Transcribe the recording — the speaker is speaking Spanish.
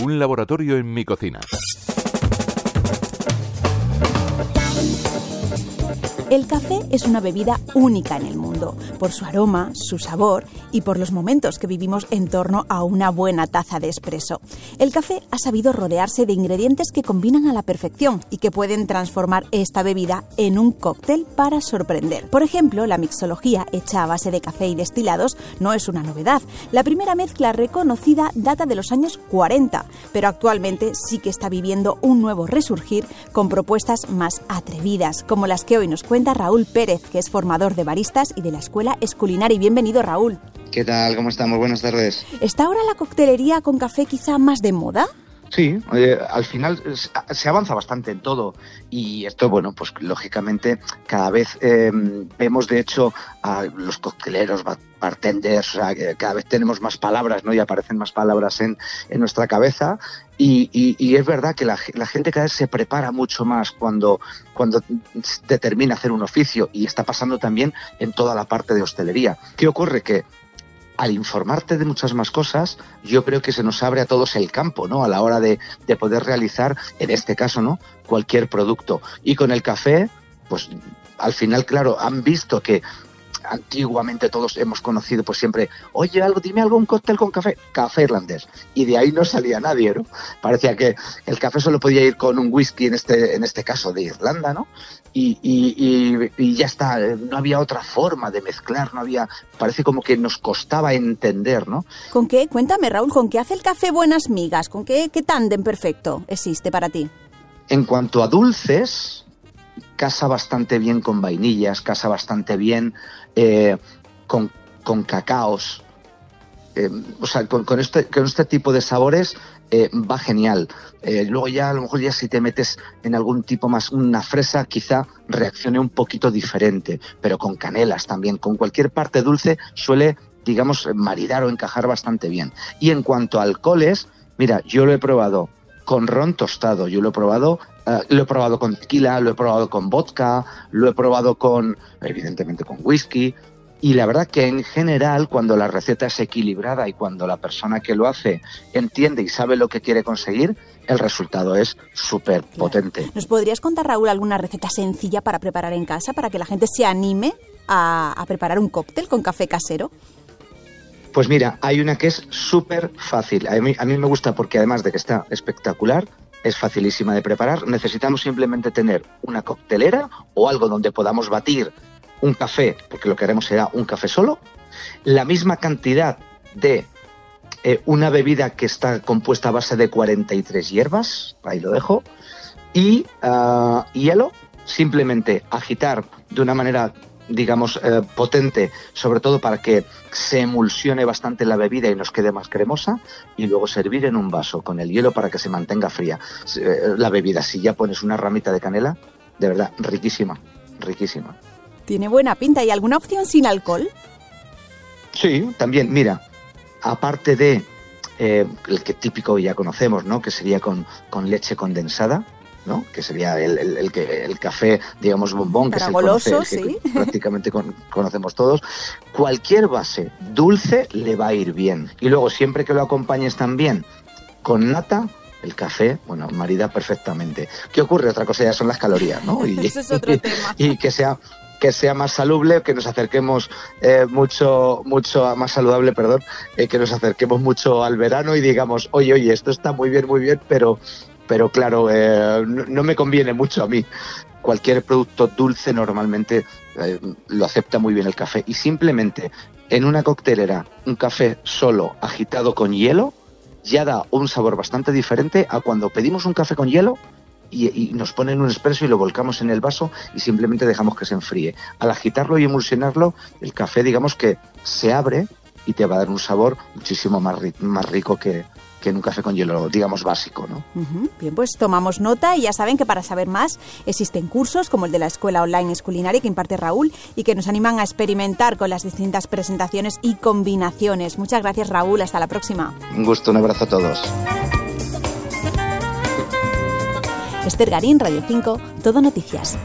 Un laboratorio en mi cocina. El café es una bebida única en el mundo, por su aroma, su sabor y por los momentos que vivimos en torno a una buena taza de espresso. El café ha sabido rodearse de ingredientes que combinan a la perfección y que pueden transformar esta bebida en un cóctel para sorprender. Por ejemplo, la mixología hecha a base de café y destilados no es una novedad. La primera mezcla reconocida data de los años 40, pero actualmente sí que está viviendo un nuevo resurgir con propuestas más atrevidas, como las que hoy nos cuenta Raúl Pérez, que es formador de baristas y de la Escuela Esculinari. Bienvenido, Raúl. ¿Qué tal? ¿Cómo estamos? Buenas tardes. ¿Está ahora la coctelería con café quizá más de moda? Sí, al final se avanza bastante en todo y esto, bueno, pues lógicamente cada vez em, vemos de hecho a los cocteleros, bartenders, o sea, cada vez tenemos más palabras, ¿no? Y aparecen más palabras en, en nuestra cabeza y, y, es verdad que la, la, gente cada vez se prepara mucho más cuando, cuando determina hacer un oficio y está pasando también en toda la parte de hostelería. ¿Qué ocurre? Que al informarte de muchas más cosas, yo creo que se nos abre a todos el campo, ¿no? A la hora de, de poder realizar, en este caso, ¿no? Cualquier producto. Y con el café, pues al final, claro, han visto que antiguamente todos hemos conocido pues siempre, oye, algo, dime algo, un cóctel con café, café irlandés. Y de ahí no salía nadie, ¿no? Parecía que el café solo podía ir con un whisky, en este, en este caso de Irlanda, ¿no? Y, y, ya está, no había otra forma de mezclar, no había, parece como que nos costaba entender, ¿no? ¿Con qué? Cuéntame, Raúl, ¿con qué hace el café buenas migas? ¿Con qué, qué tándem perfecto existe para ti? En cuanto a dulces, casa bastante bien con vainillas, casa bastante bien eh, con, con, cacaos. Eh, o sea, con, con, este, con este tipo de sabores eh, va genial. Luego ya a lo mejor ya si te metes en algún tipo más, una fresa, quizá reaccione un poquito diferente, pero con canelas también, con cualquier parte dulce suele, digamos, maridar o encajar bastante bien. Y en cuanto a alcoholes, mira, yo lo he probado con ron tostado, yo lo he probado eh, lo he probado con tequila, lo he probado con vodka, lo he probado con, evidentemente, con whisky. Y la verdad que en general, cuando la receta es equilibrada y cuando la persona que lo hace entiende y sabe lo que quiere conseguir, el resultado es súper potente. ¿Nos podrías contar, Raúl, alguna receta sencilla para preparar en casa para que la gente se anime a, a preparar un cóctel con café casero? Pues mira, hay una que es súper fácil. A mí, a mí me gusta porque además de que está espectacular, es facilísima de preparar. Necesitamos simplemente tener una coctelera o algo donde podamos batir un café, porque lo que haremos será un café solo, la misma cantidad de eh, una bebida que está compuesta a base de 43 hierbas, ahí lo dejo, y uh, hielo, simplemente agitar de una manera digamos, eh, potente, sobre todo para que se emulsione bastante la bebida y nos quede más cremosa, y luego servir en un vaso con el hielo para que se mantenga fría eh, la bebida. Si ya pones una ramita de canela, de verdad, riquísima, riquísima. Tiene buena pinta. ¿Y alguna opción sin alcohol? Sí, también, mira, aparte de eh, el que típico ya conocemos, ¿no? Que sería con, con leche condensada, ¿no? que sería el, el, el, café, digamos, bombón, que es el, que prácticamente conocemos todos. Cualquier base dulce le va a ir bien. Y luego, siempre que lo acompañes también con nata, el café, bueno, marida perfectamente. ¿Qué ocurre? Otra cosa ya son las calorías, ¿no? Y, es otro tema. y que sea que sea más salubre, que nos acerquemos eh, mucho, mucho más saludable, perdón, eh, que nos acerquemos mucho al verano y digamos, oye, oye, esto está muy bien, muy bien, pero pero claro, eh, no, me conviene mucho a mí. Cualquier producto dulce normalmente eh, lo acepta muy bien el café y simplemente en una coctelera un café solo agitado con hielo ya da un sabor bastante diferente a cuando pedimos un café con hielo y, nos ponen un espresso y lo volcamos en el vaso y simplemente dejamos que se enfríe. Al agitarlo y emulsionarlo, el café digamos que se abre y te va a dar un sabor muchísimo más, más rico que, que en un café con hielo, digamos, básico. ¿no? Bien, pues tomamos nota y ya saben que para saber más existen cursos como el de la Escuela Online Esculinaria que imparte Raúl y que nos animan a experimentar con las distintas presentaciones y combinaciones. Muchas gracias Raúl, hasta la próxima. Un gusto, un abrazo a todos. Esther Garín, Radio 5, Todo Noticias.